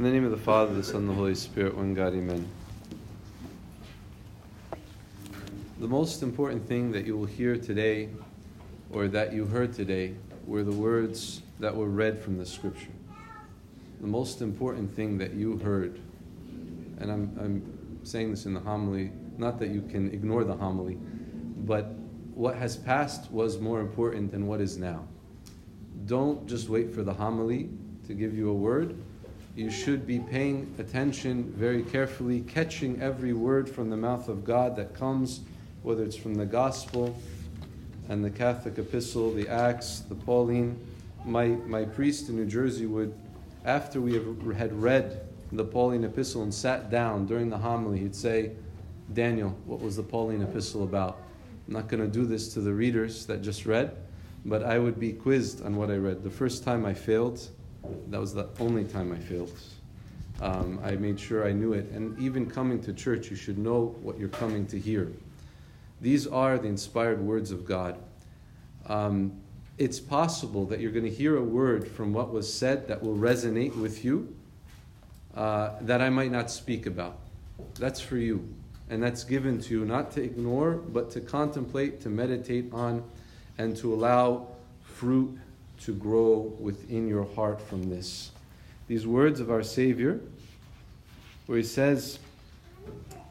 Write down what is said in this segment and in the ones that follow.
In the name of the Father, the Son, and the Holy Spirit, one God, Amen. The most important thing that you will hear today, or that you heard today, were the words that were read from the Scripture. The most important thing that you heard, and I'm, I'm saying this in the homily, not that you can ignore the homily, but what has passed was more important than what is now. Don't just wait for the homily to give you a word. You should be paying attention very carefully, catching every word from the mouth of God that comes whether it's from the Gospel and the Catholic Epistle, the Acts, the Pauline. My, my priest in New Jersey would, after we had read the Pauline Epistle and sat down during the homily, he'd say, Daniel, what was the Pauline Epistle about? I'm not going to do this to the readers that just read, but I would be quizzed on what I read. The first time I failed, that was the only time I failed. Um, I made sure I knew it. And even coming to church, you should know what you're coming to hear. These are the inspired words of God. Um, it's possible that you're going to hear a word from what was said that will resonate with you uh, that I might not speak about. That's for you. And that's given to you not to ignore, but to contemplate, to meditate on, and to allow fruit to grow within your heart from this. These words of our Savior, where He says,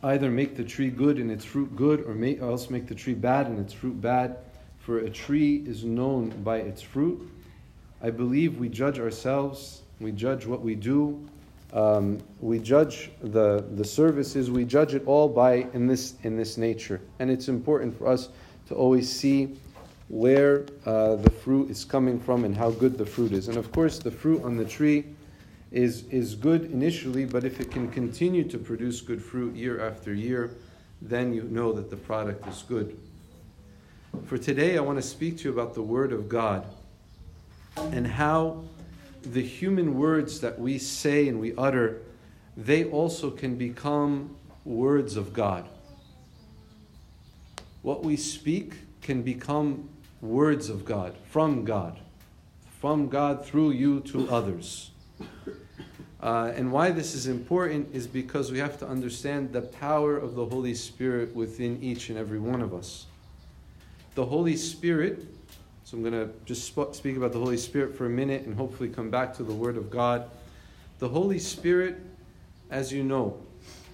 either make the tree good and its fruit good, or, may, or else make the tree bad and its fruit bad. For a tree is known by its fruit. I believe we judge ourselves, we judge what we do, um, we judge the, the services, we judge it all by in this, in this nature. And it's important for us to always see where uh, the fruit is coming from and how good the fruit is. And of course, the fruit on the tree is, is good initially, but if it can continue to produce good fruit year after year, then you know that the product is good. For today, I want to speak to you about the Word of God and how the human words that we say and we utter, they also can become words of God. What we speak can become words of God, from God, from God through you to others. Uh, and why this is important is because we have to understand the power of the Holy Spirit within each and every one of us. The Holy Spirit, so I'm going to just speak about the Holy Spirit for a minute and hopefully come back to the Word of God. The Holy Spirit, as you know,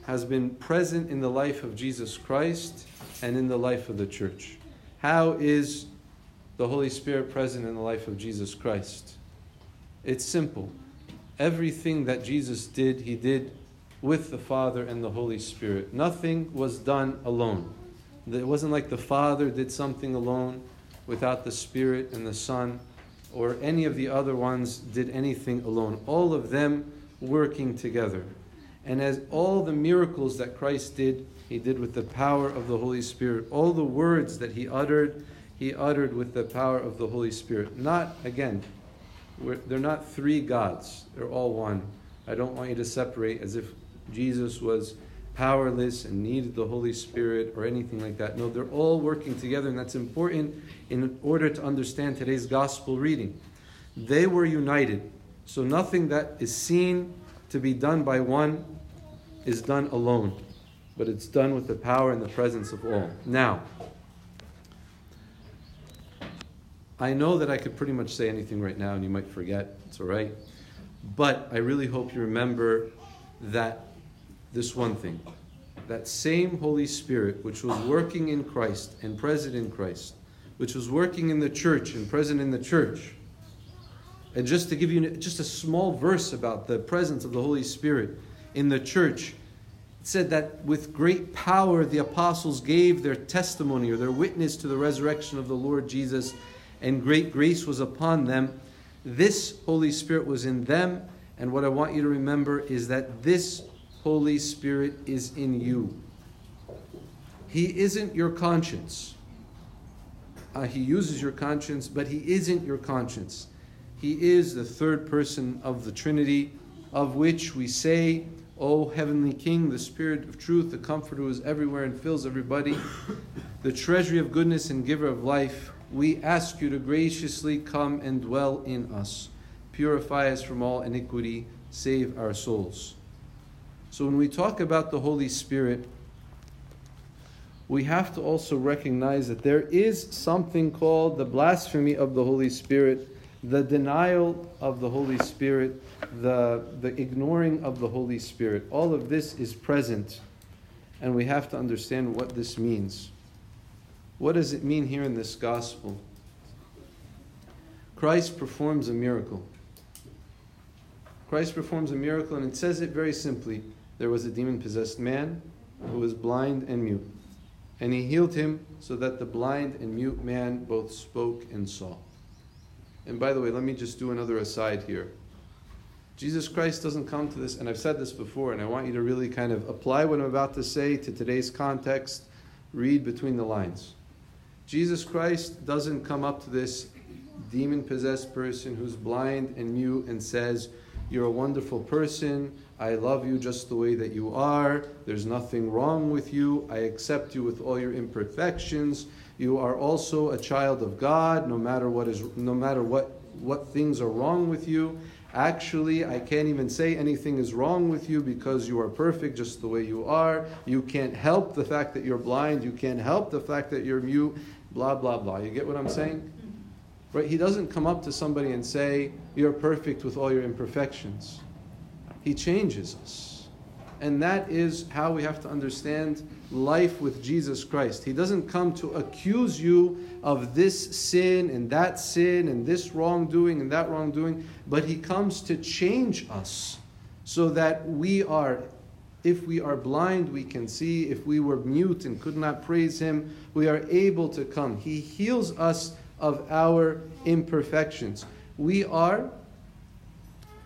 has been present in the life of Jesus Christ and in the life of the church. How is the Holy Spirit present in the life of Jesus Christ? It's simple everything that Jesus did, he did with the Father and the Holy Spirit. Nothing was done alone. It wasn't like the Father did something alone without the Spirit and the Son, or any of the other ones did anything alone. All of them working together. And as all the miracles that Christ did, he did with the power of the Holy Spirit. All the words that he uttered, he uttered with the power of the Holy Spirit. Not, again, they're not three gods, they're all one. I don't want you to separate as if Jesus was powerless and needed the Holy Spirit or anything like that. No, they're all working together, and that's important in order to understand today's gospel reading. They were united, so nothing that is seen to be done by one is done alone, but it's done with the power and the presence of all. Now, I know that I could pretty much say anything right now and you might forget. It's all right. But I really hope you remember that this one thing that same Holy Spirit, which was working in Christ and present in Christ, which was working in the church and present in the church. And just to give you just a small verse about the presence of the Holy Spirit in the church, it said that with great power the apostles gave their testimony or their witness to the resurrection of the Lord Jesus and great grace was upon them. This Holy Spirit was in them, and what I want you to remember is that this Holy Spirit is in you. He isn't your conscience. Uh, he uses your conscience, but He isn't your conscience. He is the third person of the Trinity, of which we say, O heavenly King, the Spirit of truth, the Comforter who is everywhere and fills everybody, the treasury of goodness and giver of life, we ask you to graciously come and dwell in us. Purify us from all iniquity, save our souls. So when we talk about the Holy Spirit, we have to also recognize that there is something called the blasphemy of the Holy Spirit, the denial of the Holy Spirit, the, the ignoring of the Holy Spirit. All of this is present, and we have to understand what this means. What does it mean here in this gospel? Christ performs a miracle. Christ performs a miracle, and it says it very simply. There was a demon possessed man who was blind and mute. And he healed him so that the blind and mute man both spoke and saw. And by the way, let me just do another aside here. Jesus Christ doesn't come to this, and I've said this before, and I want you to really kind of apply what I'm about to say to today's context. Read between the lines. Jesus Christ doesn't come up to this demon possessed person who's blind and mute and says, You're a wonderful person. I love you just the way that you are. There's nothing wrong with you. I accept you with all your imperfections. You are also a child of God, no matter what is no matter what what things are wrong with you. Actually, I can't even say anything is wrong with you because you are perfect just the way you are. You can't help the fact that you're blind. You can't help the fact that you're mute. Blah, blah, blah. You get what I'm saying? Right? He doesn't come up to somebody and say, You're perfect with all your imperfections. He changes us. And that is how we have to understand life with Jesus Christ. He doesn't come to accuse you of this sin and that sin and this wrongdoing and that wrongdoing, but He comes to change us so that we are, if we are blind, we can see. If we were mute and could not praise Him, we are able to come. He heals us of our imperfections. We are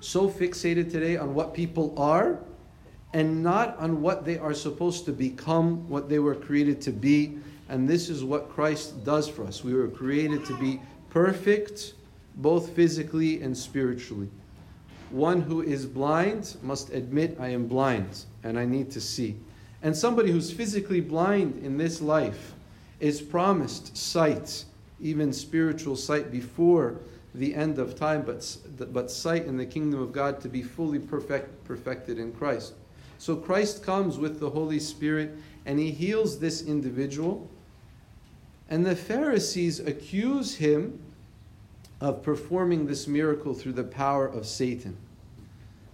so fixated today on what people are and not on what they are supposed to become, what they were created to be. And this is what Christ does for us. We were created to be perfect, both physically and spiritually. One who is blind must admit, I am blind and I need to see. And somebody who's physically blind in this life is promised sight, even spiritual sight, before the end of time, but, but sight in the kingdom of God to be fully perfect, perfected in Christ. So Christ comes with the Holy Spirit and he heals this individual. And the Pharisees accuse him of performing this miracle through the power of Satan.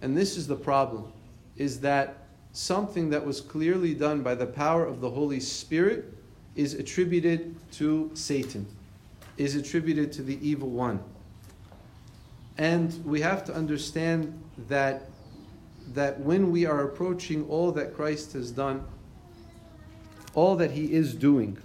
And this is the problem is that something that was clearly done by the power of the Holy Spirit is attributed to Satan, is attributed to the evil one. And we have to understand that that when we are approaching all that Christ has done, all that He is doing,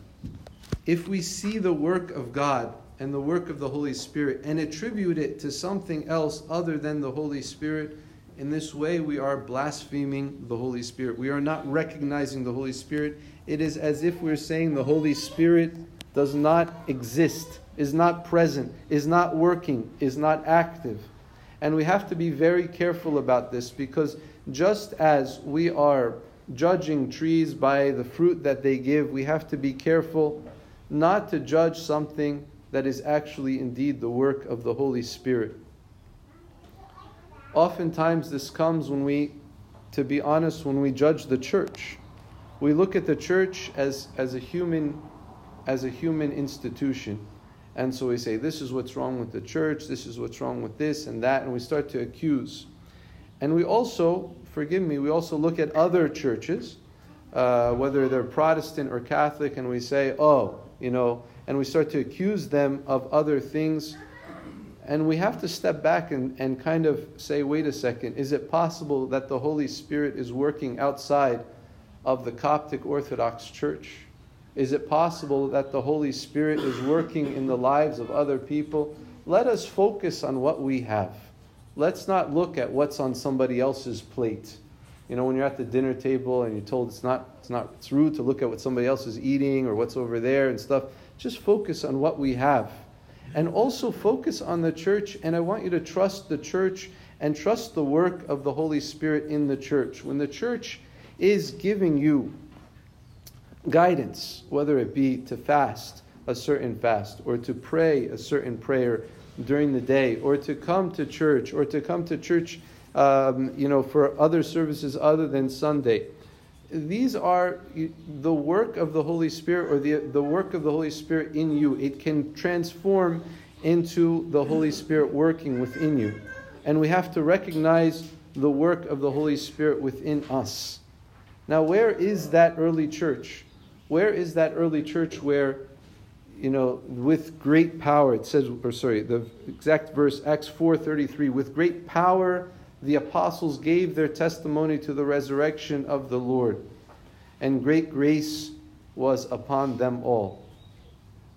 if we see the work of God and the work of the Holy Spirit and attribute it to something else other than the Holy Spirit, in this way we are blaspheming the Holy Spirit. We are not recognizing the Holy Spirit. It is as if we're saying the Holy Spirit does not exist, is not present, is not working, is not active. And we have to be very careful about this because just as we are judging trees by the fruit that they give, we have to be careful not to judge something that is actually indeed the work of the Holy Spirit. Oftentimes, this comes when we, to be honest, when we judge the church. We look at the church as, as a human as a human institution and so we say, this is what's wrong with the church, this is what's wrong with this and that, and we start to accuse. And we also, forgive me, we also look at other churches, uh, whether they're Protestant or Catholic, and we say, oh, you know, and we start to accuse them of other things. And we have to step back and, and kind of say, wait a second, is it possible that the Holy Spirit is working outside of the Coptic Orthodox Church? Is it possible that the Holy Spirit is working in the lives of other people? Let us focus on what we have. Let's not look at what's on somebody else's plate. You know, when you're at the dinner table and you're told it's not, it's not, it's rude to look at what somebody else is eating or what's over there and stuff. Just focus on what we have. And also focus on the church. And I want you to trust the church and trust the work of the Holy Spirit in the church. When the church is giving you guidance, whether it be to fast a certain fast, or to pray a certain prayer during the day, or to come to church, or to come to church um, you know, for other services other than Sunday. These are the work of the Holy Spirit or the, the work of the Holy Spirit in you. It can transform into the Holy Spirit working within you. And we have to recognize the work of the Holy Spirit within us. Now, where is that early church? Where is that early church where, you know, with great power, it says, or sorry, the exact verse, Acts 4.33, with great power the apostles gave their testimony to the resurrection of the Lord, and great grace was upon them all.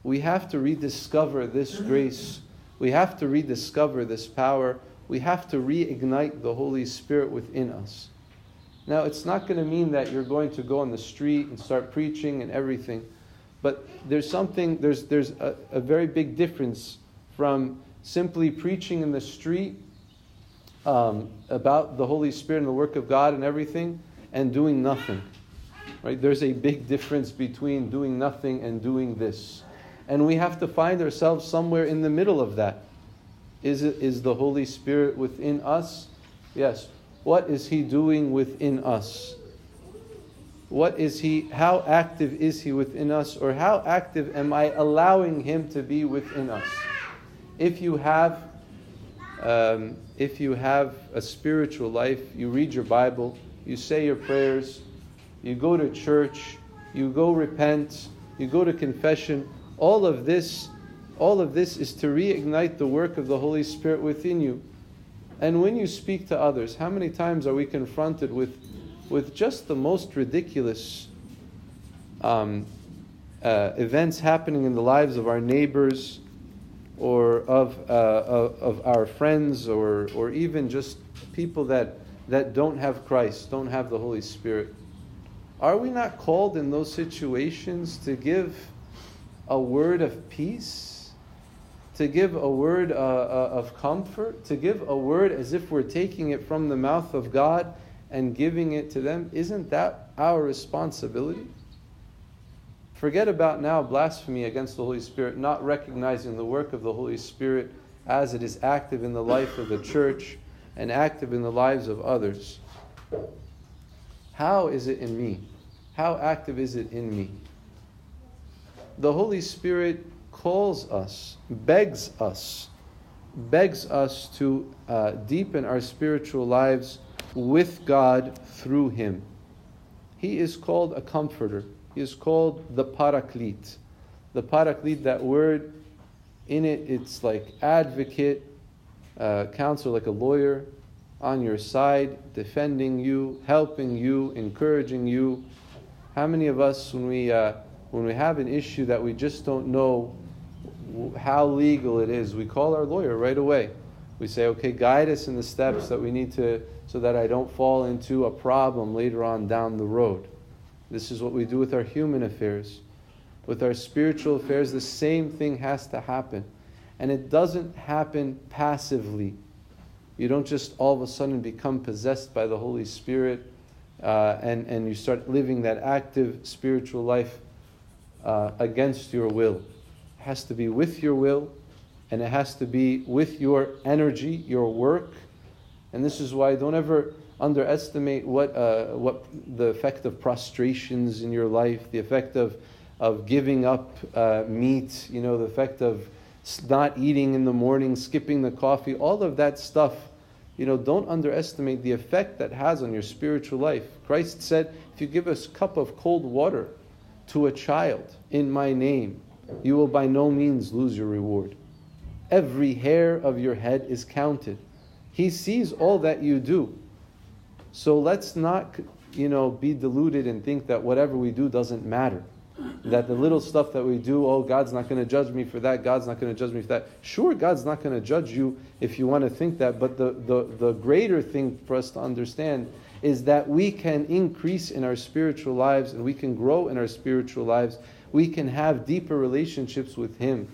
We have to rediscover this grace. We have to rediscover this power. We have to reignite the Holy Spirit within us. Now, it's not going to mean that you're going to go on the street and start preaching and everything, but there's something, there's, there's a, a very big difference from simply preaching in the street um, about the Holy Spirit and the work of God and everything and doing nothing. Right? There's a big difference between doing nothing and doing this. And we have to find ourselves somewhere in the middle of that. Is, it, is the Holy Spirit within us? Yes. What is He doing within us? What is He, how active is He within us? Or how active am I allowing Him to be within us? If you have, um, if you have a spiritual life, you read your Bible, you say your prayers, you go to church, you go repent, you go to confession, all of this all of this is to reignite the work of the Holy Spirit within you. And when you speak to others, how many times are we confronted with, with just the most ridiculous um, uh, events happening in the lives of our neighbors or of, uh, of, our friends or, or even just people that, that don't have Christ, don't have the Holy Spirit? Are we not called in those situations to give a word of peace? to give a word uh, uh, of comfort, to give a word as if we're taking it from the mouth of God and giving it to them, isn't that our responsibility? Forget about now blasphemy against the Holy Spirit, not recognizing the work of the Holy Spirit as it is active in the life of the church and active in the lives of others. How is it in me? How active is it in me? The Holy Spirit calls us, begs us, begs us to uh, deepen our spiritual lives with God through Him. He is called a comforter. Is called the Paraclete. The Paraclete, that word, in it, it's like advocate, uh, counselor, like a lawyer on your side, defending you, helping you, encouraging you. How many of us, when we, uh, when we have an issue that we just don't know how legal it is, we call our lawyer right away. We say, okay, guide us in the steps that we need to, so that I don't fall into a problem later on down the road. This is what we do with our human affairs. With our spiritual affairs, the same thing has to happen. And it doesn't happen passively. You don't just all of a sudden become possessed by the Holy Spirit uh, and, and you start living that active spiritual life uh, against your will It has to be with your will and it has to be with your energy, your work. And this is why don't ever underestimate what, uh, what the effect of prostrations in your life, the effect of, of giving up uh, meat, you know, the effect of not eating in the morning, skipping the coffee, all of that stuff. You know, don't underestimate the effect that has on your spiritual life. Christ said, if you give a cup of cold water to a child in my name, you will by no means lose your reward. Every hair of your head is counted. He sees all that you do. So let's not, you know, be deluded and think that whatever we do doesn't matter. That the little stuff that we do, oh, God's not going to judge me for that, God's not going to judge me for that. Sure, God's not going to judge you if you want to think that, but the, the, the greater thing for us to understand is that we can increase in our spiritual lives and we can grow in our spiritual lives we can have deeper relationships with Him.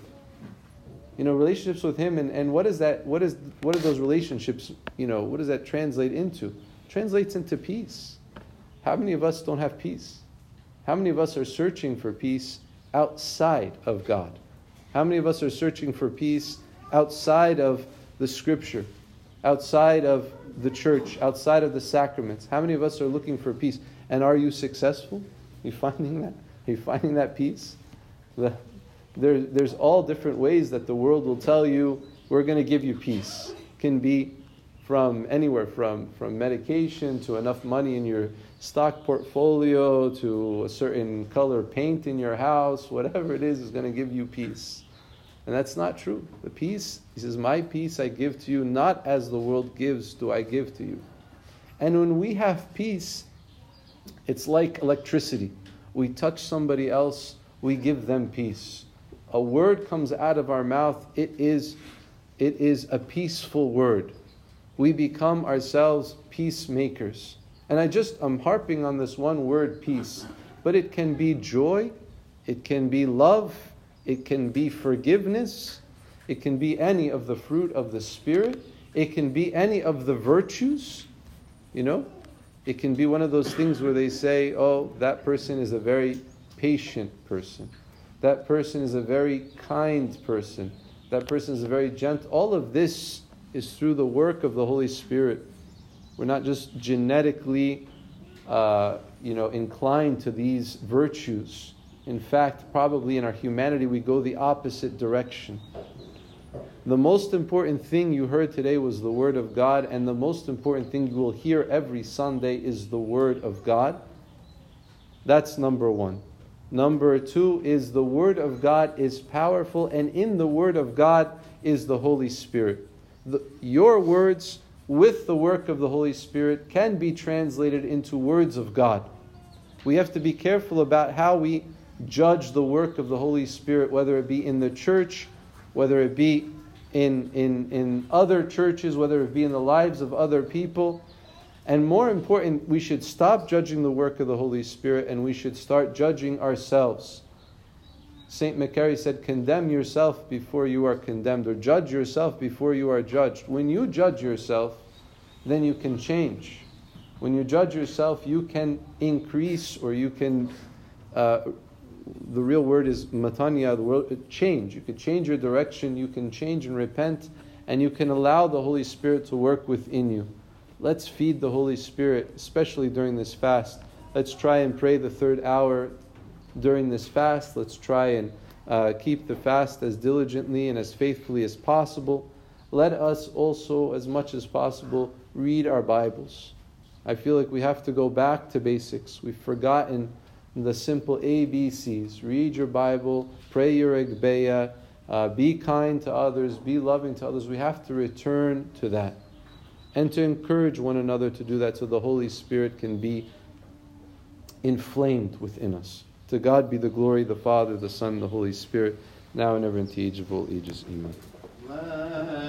You know, relationships with Him, and, and what is that? What is what are those relationships? You know, what does that translate into? Translates into peace. How many of us don't have peace? How many of us are searching for peace outside of God? How many of us are searching for peace outside of the Scripture, outside of the church, outside of the sacraments? How many of us are looking for peace? And are you successful? Are you finding that? Are you finding that peace? The, there, there's all different ways that the world will tell you we're going to give you peace. Can be from anywhere from, from medication to enough money in your stock portfolio to a certain color paint in your house, whatever it is, is going to give you peace. And that's not true. The peace, he says, My peace I give to you, not as the world gives, do I give to you. And when we have peace, it's like electricity. We touch somebody else, we give them peace. A word comes out of our mouth, it is, it is a peaceful word. We become ourselves peacemakers. And I just, I'm harping on this one word, peace. But it can be joy, it can be love, it can be forgiveness, it can be any of the fruit of the Spirit, it can be any of the virtues, you know? It can be one of those things where they say, oh, that person is a very patient person. That person is a very kind person. That person is a very gentle. All of this is through the work of the Holy Spirit. We're not just genetically, uh, you know, inclined to these virtues. In fact, probably in our humanity, we go the opposite direction. The most important thing you heard today was the Word of God, and the most important thing you will hear every Sunday is the Word of God. That's number one. Number two is the Word of God is powerful, and in the Word of God is the Holy Spirit. The, your words with the work of the Holy Spirit can be translated into words of God. We have to be careful about how we judge the work of the Holy Spirit, whether it be in the church, whether it be in, in, in other churches, whether it be in the lives of other people. And more important, we should stop judging the work of the Holy Spirit and we should start judging ourselves. St. Macari said, Condemn yourself before you are condemned, or judge yourself before you are judged. When you judge yourself, then you can change. When you judge yourself, you can increase or you can, uh, the real word is metanoia, the word, change. You can change your direction, you can change and repent, and you can allow the Holy Spirit to work within you. Let's feed the Holy Spirit, especially during this fast. Let's try and pray the third hour during this fast. Let's try and uh, keep the fast as diligently and as faithfully as possible. Let us also, as much as possible, read our Bibles. I feel like we have to go back to basics. We've forgotten the simple ABCs. Read your Bible, pray your Agbeya, uh, be kind to others, be loving to others. We have to return to that and to encourage one another to do that so the Holy Spirit can be inflamed within us. To God be the glory, the Father, the Son, the Holy Spirit, now and ever into age of all ages. Amen.